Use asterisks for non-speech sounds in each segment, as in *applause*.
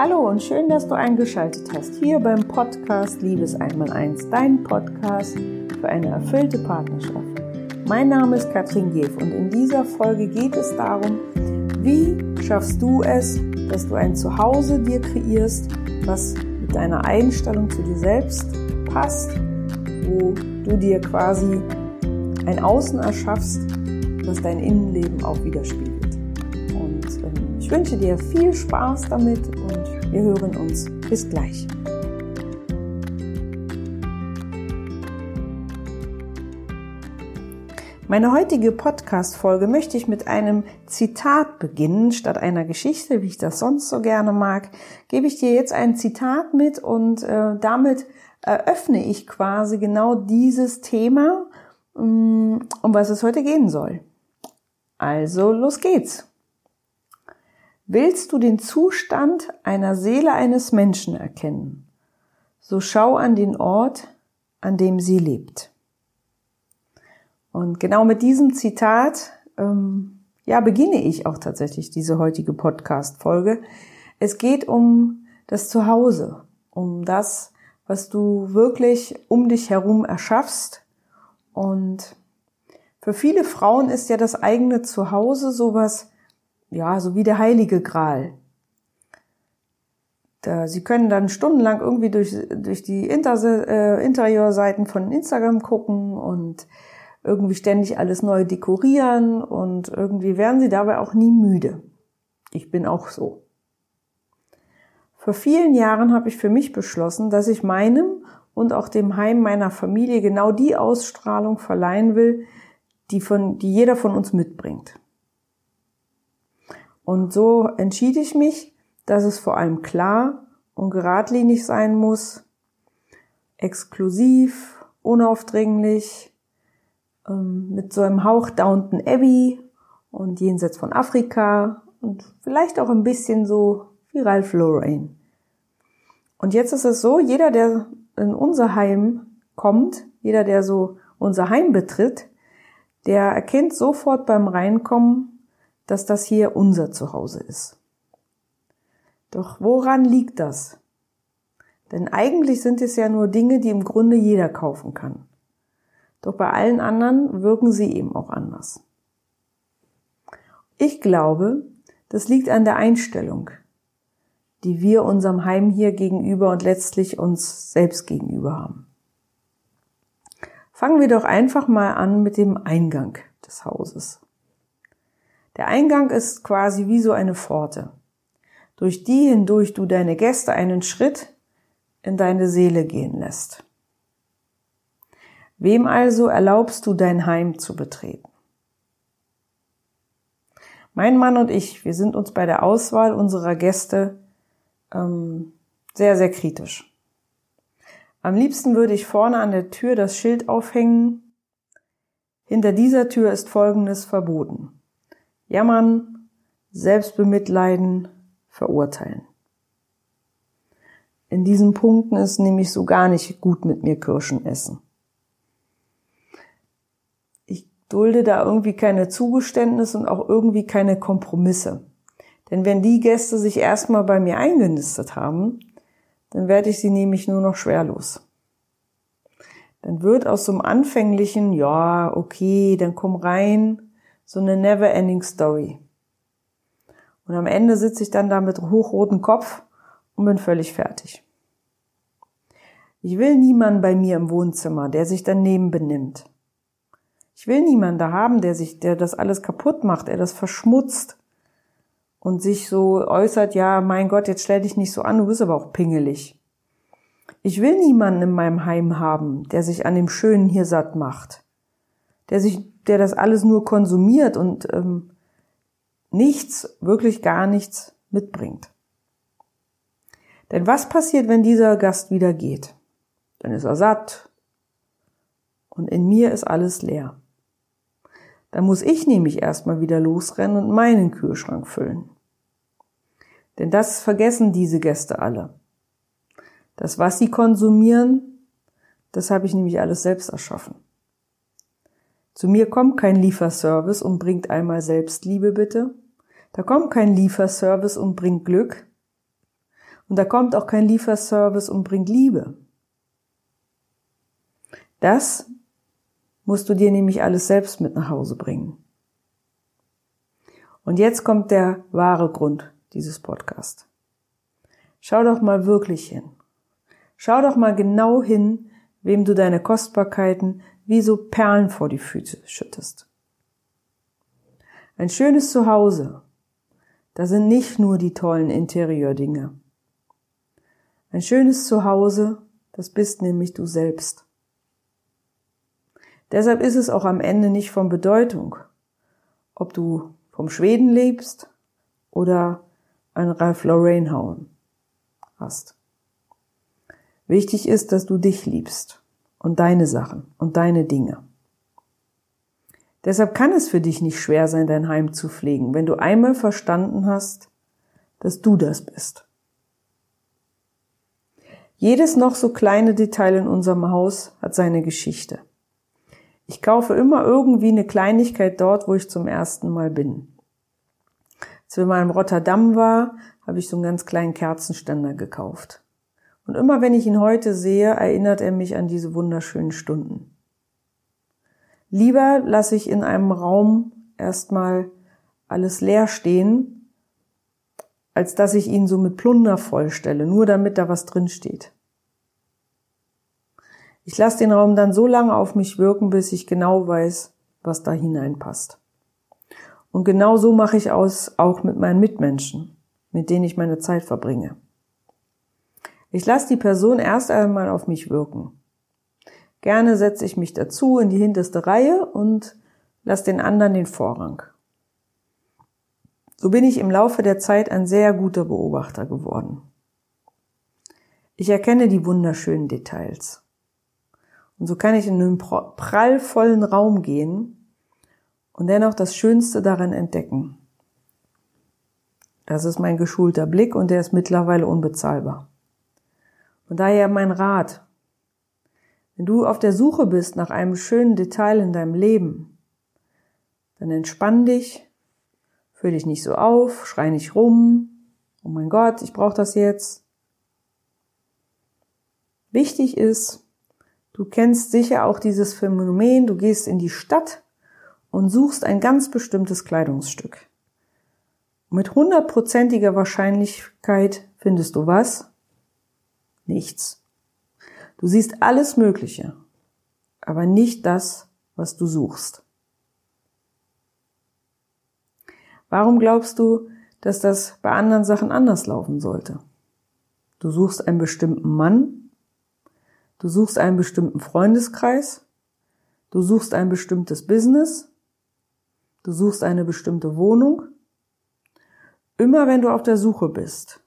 Hallo und schön, dass du eingeschaltet hast hier beim Podcast Liebes einmal eins, dein Podcast für eine erfüllte Partnerschaft. Mein Name ist Katrin Gev und in dieser Folge geht es darum, wie schaffst du es, dass du ein Zuhause dir kreierst, was mit deiner Einstellung zu dir selbst passt, wo du dir quasi ein Außen erschaffst, das dein Innenleben auch widerspiegelt. Und ähm, ich wünsche dir viel Spaß damit und wir hören uns. Bis gleich. Meine heutige Podcast-Folge möchte ich mit einem Zitat beginnen. Statt einer Geschichte, wie ich das sonst so gerne mag, gebe ich dir jetzt ein Zitat mit und äh, damit eröffne ich quasi genau dieses Thema, mm, um was es heute gehen soll. Also, los geht's. Willst du den Zustand einer Seele eines Menschen erkennen, so schau an den Ort, an dem sie lebt. Und genau mit diesem Zitat, ähm, ja, beginne ich auch tatsächlich diese heutige Podcast-Folge. Es geht um das Zuhause, um das, was du wirklich um dich herum erschaffst. Und für viele Frauen ist ja das eigene Zuhause sowas, ja, so wie der heilige Gral. Da, sie können dann stundenlang irgendwie durch, durch die Inter, äh, Interiorseiten von Instagram gucken und irgendwie ständig alles neu dekorieren und irgendwie werden sie dabei auch nie müde. Ich bin auch so. Vor vielen Jahren habe ich für mich beschlossen, dass ich meinem und auch dem Heim meiner Familie genau die Ausstrahlung verleihen will, die, von, die jeder von uns mitbringt. Und so entschied ich mich, dass es vor allem klar und geradlinig sein muss, exklusiv, unaufdringlich, ähm, mit so einem Hauch Downton Abbey und jenseits von Afrika und vielleicht auch ein bisschen so wie Ralph Lauren. Und jetzt ist es so, jeder, der in unser Heim kommt, jeder, der so unser Heim betritt, der erkennt sofort beim Reinkommen, dass das hier unser Zuhause ist. Doch woran liegt das? Denn eigentlich sind es ja nur Dinge, die im Grunde jeder kaufen kann. Doch bei allen anderen wirken sie eben auch anders. Ich glaube, das liegt an der Einstellung, die wir unserem Heim hier gegenüber und letztlich uns selbst gegenüber haben. Fangen wir doch einfach mal an mit dem Eingang des Hauses. Der Eingang ist quasi wie so eine Pforte, durch die hindurch du deine Gäste einen Schritt in deine Seele gehen lässt. Wem also erlaubst du dein Heim zu betreten? Mein Mann und ich, wir sind uns bei der Auswahl unserer Gäste ähm, sehr, sehr kritisch. Am liebsten würde ich vorne an der Tür das Schild aufhängen. Hinter dieser Tür ist Folgendes verboten. Jammern, Selbstbemitleiden, verurteilen. In diesen Punkten ist nämlich so gar nicht gut mit mir Kirschen essen dulde da irgendwie keine Zugeständnisse und auch irgendwie keine Kompromisse. Denn wenn die Gäste sich erstmal bei mir eingenistet haben, dann werde ich sie nämlich nur noch schwerlos. Dann wird aus so einem anfänglichen, ja, okay, dann komm rein, so eine never ending story. Und am Ende sitze ich dann da mit hochrotem Kopf und bin völlig fertig. Ich will niemanden bei mir im Wohnzimmer, der sich daneben benimmt. Ich will niemanden da haben, der sich, der das alles kaputt macht, der das verschmutzt und sich so äußert, ja, mein Gott, jetzt stell dich nicht so an, du bist aber auch pingelig. Ich will niemanden in meinem Heim haben, der sich an dem Schönen hier satt macht, der sich, der das alles nur konsumiert und ähm, nichts, wirklich gar nichts mitbringt. Denn was passiert, wenn dieser Gast wieder geht? Dann ist er satt und in mir ist alles leer. Da muss ich nämlich erstmal wieder losrennen und meinen Kühlschrank füllen. Denn das vergessen diese Gäste alle. Das, was sie konsumieren, das habe ich nämlich alles selbst erschaffen. Zu mir kommt kein Lieferservice und bringt einmal Selbstliebe bitte. Da kommt kein Lieferservice und bringt Glück. Und da kommt auch kein Lieferservice und bringt Liebe. Das musst du dir nämlich alles selbst mit nach Hause bringen. Und jetzt kommt der wahre Grund dieses Podcasts. Schau doch mal wirklich hin. Schau doch mal genau hin, wem du deine Kostbarkeiten wie so Perlen vor die Füße schüttest. Ein schönes Zuhause, da sind nicht nur die tollen Interiordinge. Ein schönes Zuhause, das bist nämlich du selbst. Deshalb ist es auch am Ende nicht von Bedeutung, ob du vom Schweden lebst oder ein Ralph Lauren hauen hast. Wichtig ist, dass du dich liebst und deine Sachen und deine Dinge. Deshalb kann es für dich nicht schwer sein, dein Heim zu pflegen, wenn du einmal verstanden hast, dass du das bist. Jedes noch so kleine Detail in unserem Haus hat seine Geschichte. Ich kaufe immer irgendwie eine Kleinigkeit dort, wo ich zum ersten Mal bin. Als wir mal in Rotterdam war, habe ich so einen ganz kleinen Kerzenständer gekauft. Und immer wenn ich ihn heute sehe, erinnert er mich an diese wunderschönen Stunden. Lieber lasse ich in einem Raum erstmal alles leer stehen, als dass ich ihn so mit Plunder vollstelle, nur damit da was drin steht. Ich lasse den Raum dann so lange auf mich wirken, bis ich genau weiß, was da hineinpasst. Und genau so mache ich aus auch mit meinen Mitmenschen, mit denen ich meine Zeit verbringe. Ich lasse die Person erst einmal auf mich wirken. Gerne setze ich mich dazu in die hinterste Reihe und lasse den anderen den Vorrang. So bin ich im Laufe der Zeit ein sehr guter Beobachter geworden. Ich erkenne die wunderschönen Details. Und so kann ich in einen prallvollen Raum gehen und dennoch das Schönste darin entdecken. Das ist mein geschulter Blick und der ist mittlerweile unbezahlbar. Und daher mein Rat. Wenn du auf der Suche bist nach einem schönen Detail in deinem Leben, dann entspann dich, fühl dich nicht so auf, schrei nicht rum, oh mein Gott, ich brauche das jetzt. Wichtig ist, Du kennst sicher auch dieses Phänomen, du gehst in die Stadt und suchst ein ganz bestimmtes Kleidungsstück. Mit hundertprozentiger Wahrscheinlichkeit findest du was? Nichts. Du siehst alles Mögliche, aber nicht das, was du suchst. Warum glaubst du, dass das bei anderen Sachen anders laufen sollte? Du suchst einen bestimmten Mann Du suchst einen bestimmten Freundeskreis, du suchst ein bestimmtes Business, du suchst eine bestimmte Wohnung. Immer wenn du auf der Suche bist,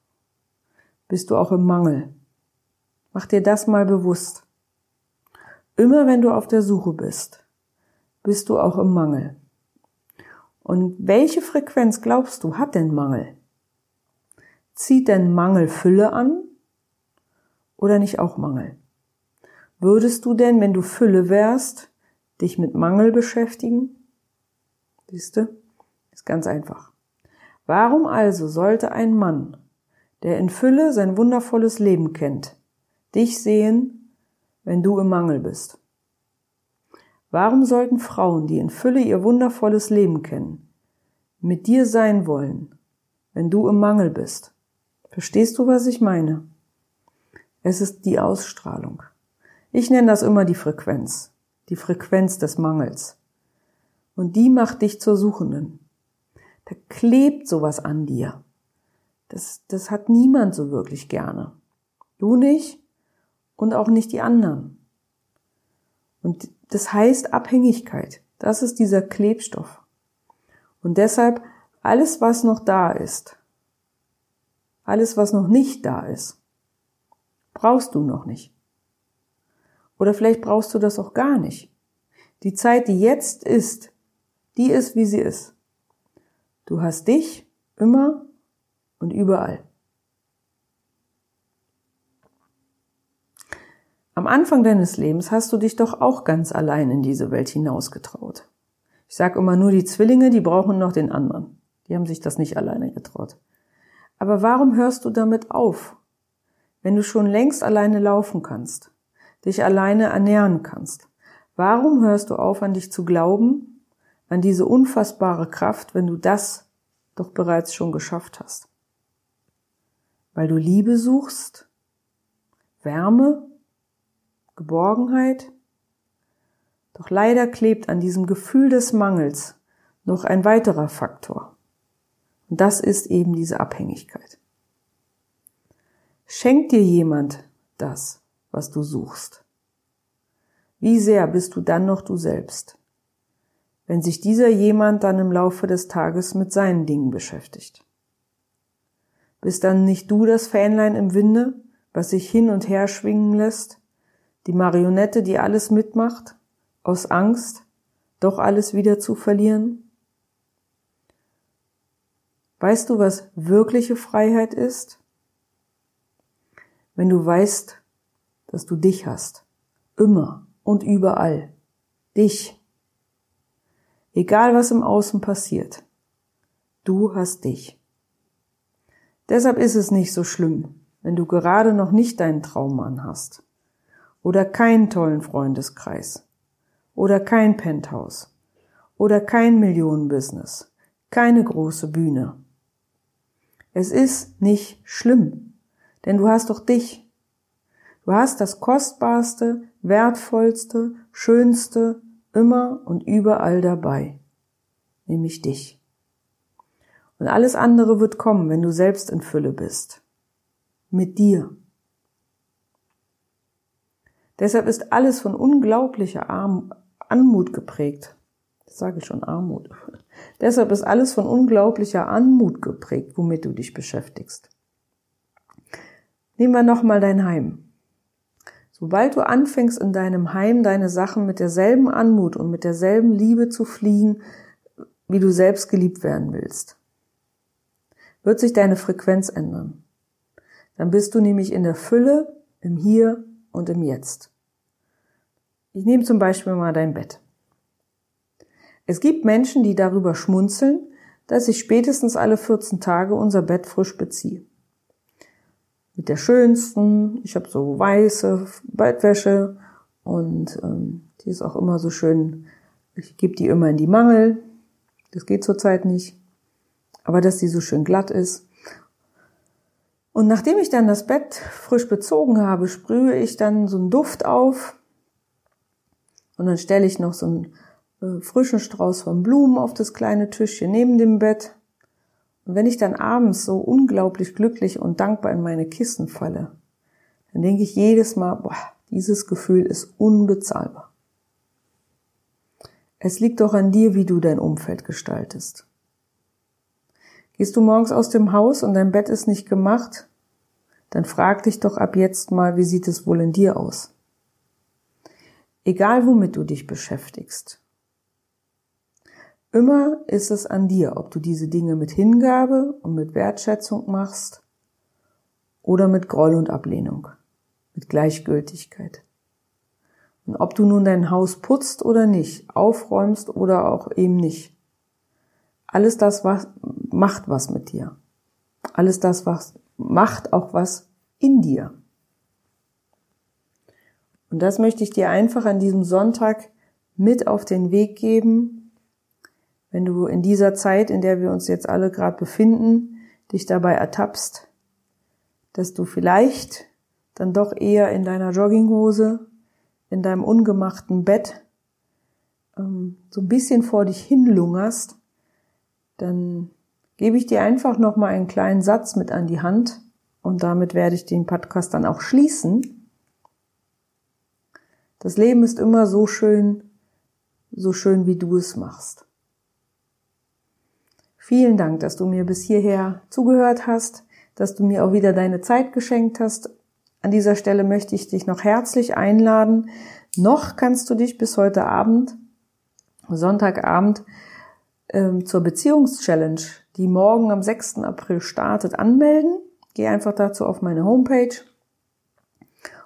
bist du auch im Mangel. Mach dir das mal bewusst. Immer wenn du auf der Suche bist, bist du auch im Mangel. Und welche Frequenz glaubst du hat denn Mangel? Zieht denn Mangel Fülle an oder nicht auch Mangel? Würdest du denn, wenn du Fülle wärst, dich mit Mangel beschäftigen? Siehste? Ist ganz einfach. Warum also sollte ein Mann, der in Fülle sein wundervolles Leben kennt, dich sehen, wenn du im Mangel bist? Warum sollten Frauen, die in Fülle ihr wundervolles Leben kennen, mit dir sein wollen, wenn du im Mangel bist? Verstehst du, was ich meine? Es ist die Ausstrahlung. Ich nenne das immer die Frequenz, die Frequenz des Mangels. Und die macht dich zur Suchenden. Da klebt sowas an dir. Das, das hat niemand so wirklich gerne. Du nicht und auch nicht die anderen. Und das heißt Abhängigkeit. Das ist dieser Klebstoff. Und deshalb alles, was noch da ist, alles, was noch nicht da ist, brauchst du noch nicht. Oder vielleicht brauchst du das auch gar nicht. Die Zeit, die jetzt ist, die ist, wie sie ist. Du hast dich immer und überall. Am Anfang deines Lebens hast du dich doch auch ganz allein in diese Welt hinausgetraut. Ich sage immer nur, die Zwillinge, die brauchen noch den anderen. Die haben sich das nicht alleine getraut. Aber warum hörst du damit auf, wenn du schon längst alleine laufen kannst, dich alleine ernähren kannst? Warum hörst du auf, an dich zu glauben, an diese unfassbare Kraft, wenn du das doch bereits schon geschafft hast? Weil du Liebe suchst, Wärme, Geborgenheit? Doch leider klebt an diesem Gefühl des Mangels noch ein weiterer Faktor. Und das ist eben diese Abhängigkeit. Schenkt dir jemand das, was du suchst? Wie sehr bist du dann noch du selbst, wenn sich dieser jemand dann im Laufe des Tages mit seinen Dingen beschäftigt? Bist dann nicht du das Fähnlein im Winde, was sich hin und her schwingen lässt, die Marionette, die alles mitmacht, aus Angst, doch alles wieder zu verlieren? Weißt du, was wirkliche Freiheit ist? Wenn du weißt, dass du dich hast, immer und überall, dich, egal was im Außen passiert, du hast dich. Deshalb ist es nicht so schlimm, wenn du gerade noch nicht deinen Traummann hast oder keinen tollen Freundeskreis oder kein Penthouse oder kein Millionenbusiness, keine große Bühne. Es ist nicht schlimm, denn du hast doch dich. Du hast das kostbarste, wertvollste, schönste immer und überall dabei, nämlich dich. Und alles andere wird kommen, wenn du selbst in Fülle bist. Mit dir. Deshalb ist alles von unglaublicher Anmut geprägt. Das sage ich schon Armut. *laughs* Deshalb ist alles von unglaublicher Anmut geprägt, womit du dich beschäftigst. Nehmen wir nochmal dein Heim. Sobald du anfängst, in deinem Heim deine Sachen mit derselben Anmut und mit derselben Liebe zu fliegen, wie du selbst geliebt werden willst, wird sich deine Frequenz ändern. Dann bist du nämlich in der Fülle, im Hier und im Jetzt. Ich nehme zum Beispiel mal dein Bett. Es gibt Menschen, die darüber schmunzeln, dass ich spätestens alle 14 Tage unser Bett frisch beziehe mit der schönsten. Ich habe so weiße Bettwäsche und ähm, die ist auch immer so schön. Ich gebe die immer in die Mangel. Das geht zurzeit nicht. Aber dass die so schön glatt ist. Und nachdem ich dann das Bett frisch bezogen habe, sprühe ich dann so einen Duft auf. Und dann stelle ich noch so einen äh, frischen Strauß von Blumen auf das kleine Tischchen neben dem Bett. Und wenn ich dann abends so unglaublich glücklich und dankbar in meine Kissen falle, dann denke ich jedes Mal, boah, dieses Gefühl ist unbezahlbar. Es liegt doch an dir, wie du dein Umfeld gestaltest. Gehst du morgens aus dem Haus und dein Bett ist nicht gemacht, dann frag dich doch ab jetzt mal, wie sieht es wohl in dir aus? Egal womit du dich beschäftigst, Immer ist es an dir, ob du diese Dinge mit Hingabe und mit Wertschätzung machst oder mit Groll und Ablehnung, mit Gleichgültigkeit. Und ob du nun dein Haus putzt oder nicht, aufräumst oder auch eben nicht. Alles das was, macht was mit dir. Alles das was, macht auch was in dir. Und das möchte ich dir einfach an diesem Sonntag mit auf den Weg geben, wenn du in dieser Zeit, in der wir uns jetzt alle gerade befinden, dich dabei ertappst, dass du vielleicht dann doch eher in deiner Jogginghose, in deinem ungemachten Bett ähm, so ein bisschen vor dich hinlungerst, dann gebe ich dir einfach noch mal einen kleinen Satz mit an die Hand und damit werde ich den Podcast dann auch schließen. Das Leben ist immer so schön, so schön wie du es machst. Vielen Dank, dass du mir bis hierher zugehört hast, dass du mir auch wieder deine Zeit geschenkt hast. An dieser Stelle möchte ich dich noch herzlich einladen. Noch kannst du dich bis heute Abend, Sonntagabend, ähm, zur Beziehungschallenge, die morgen am 6. April startet, anmelden. Geh einfach dazu auf meine Homepage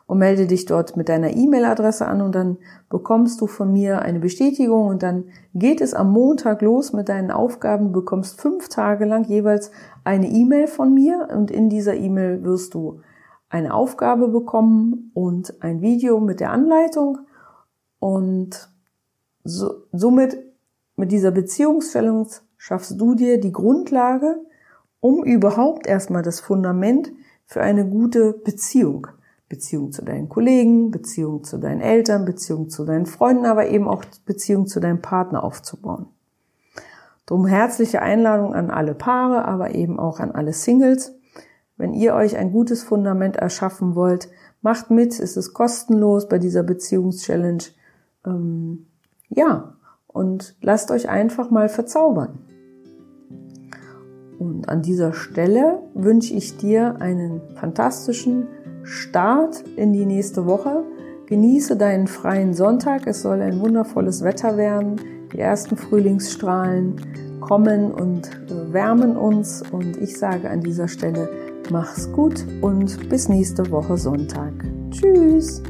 und melde dich dort mit deiner E-Mail-Adresse an und dann bekommst du von mir eine Bestätigung und dann geht es am Montag los mit deinen Aufgaben. Du bekommst fünf Tage lang jeweils eine E-Mail von mir und in dieser E-Mail wirst du eine Aufgabe bekommen und ein Video mit der Anleitung und so, somit mit dieser Beziehungsstellung schaffst du dir die Grundlage, um überhaupt erstmal das Fundament für eine gute Beziehung. Beziehung zu deinen Kollegen, Beziehung zu deinen Eltern, Beziehung zu deinen Freunden, aber eben auch Beziehung zu deinem Partner aufzubauen. Drum herzliche Einladung an alle Paare, aber eben auch an alle Singles. Wenn ihr euch ein gutes Fundament erschaffen wollt, macht mit, es ist kostenlos bei dieser Beziehungschallenge. Ähm, ja, und lasst euch einfach mal verzaubern. Und an dieser Stelle wünsche ich dir einen fantastischen Start in die nächste Woche. Genieße deinen freien Sonntag. Es soll ein wundervolles Wetter werden. Die ersten Frühlingsstrahlen kommen und äh, wärmen uns. Und ich sage an dieser Stelle, mach's gut und bis nächste Woche Sonntag. Tschüss!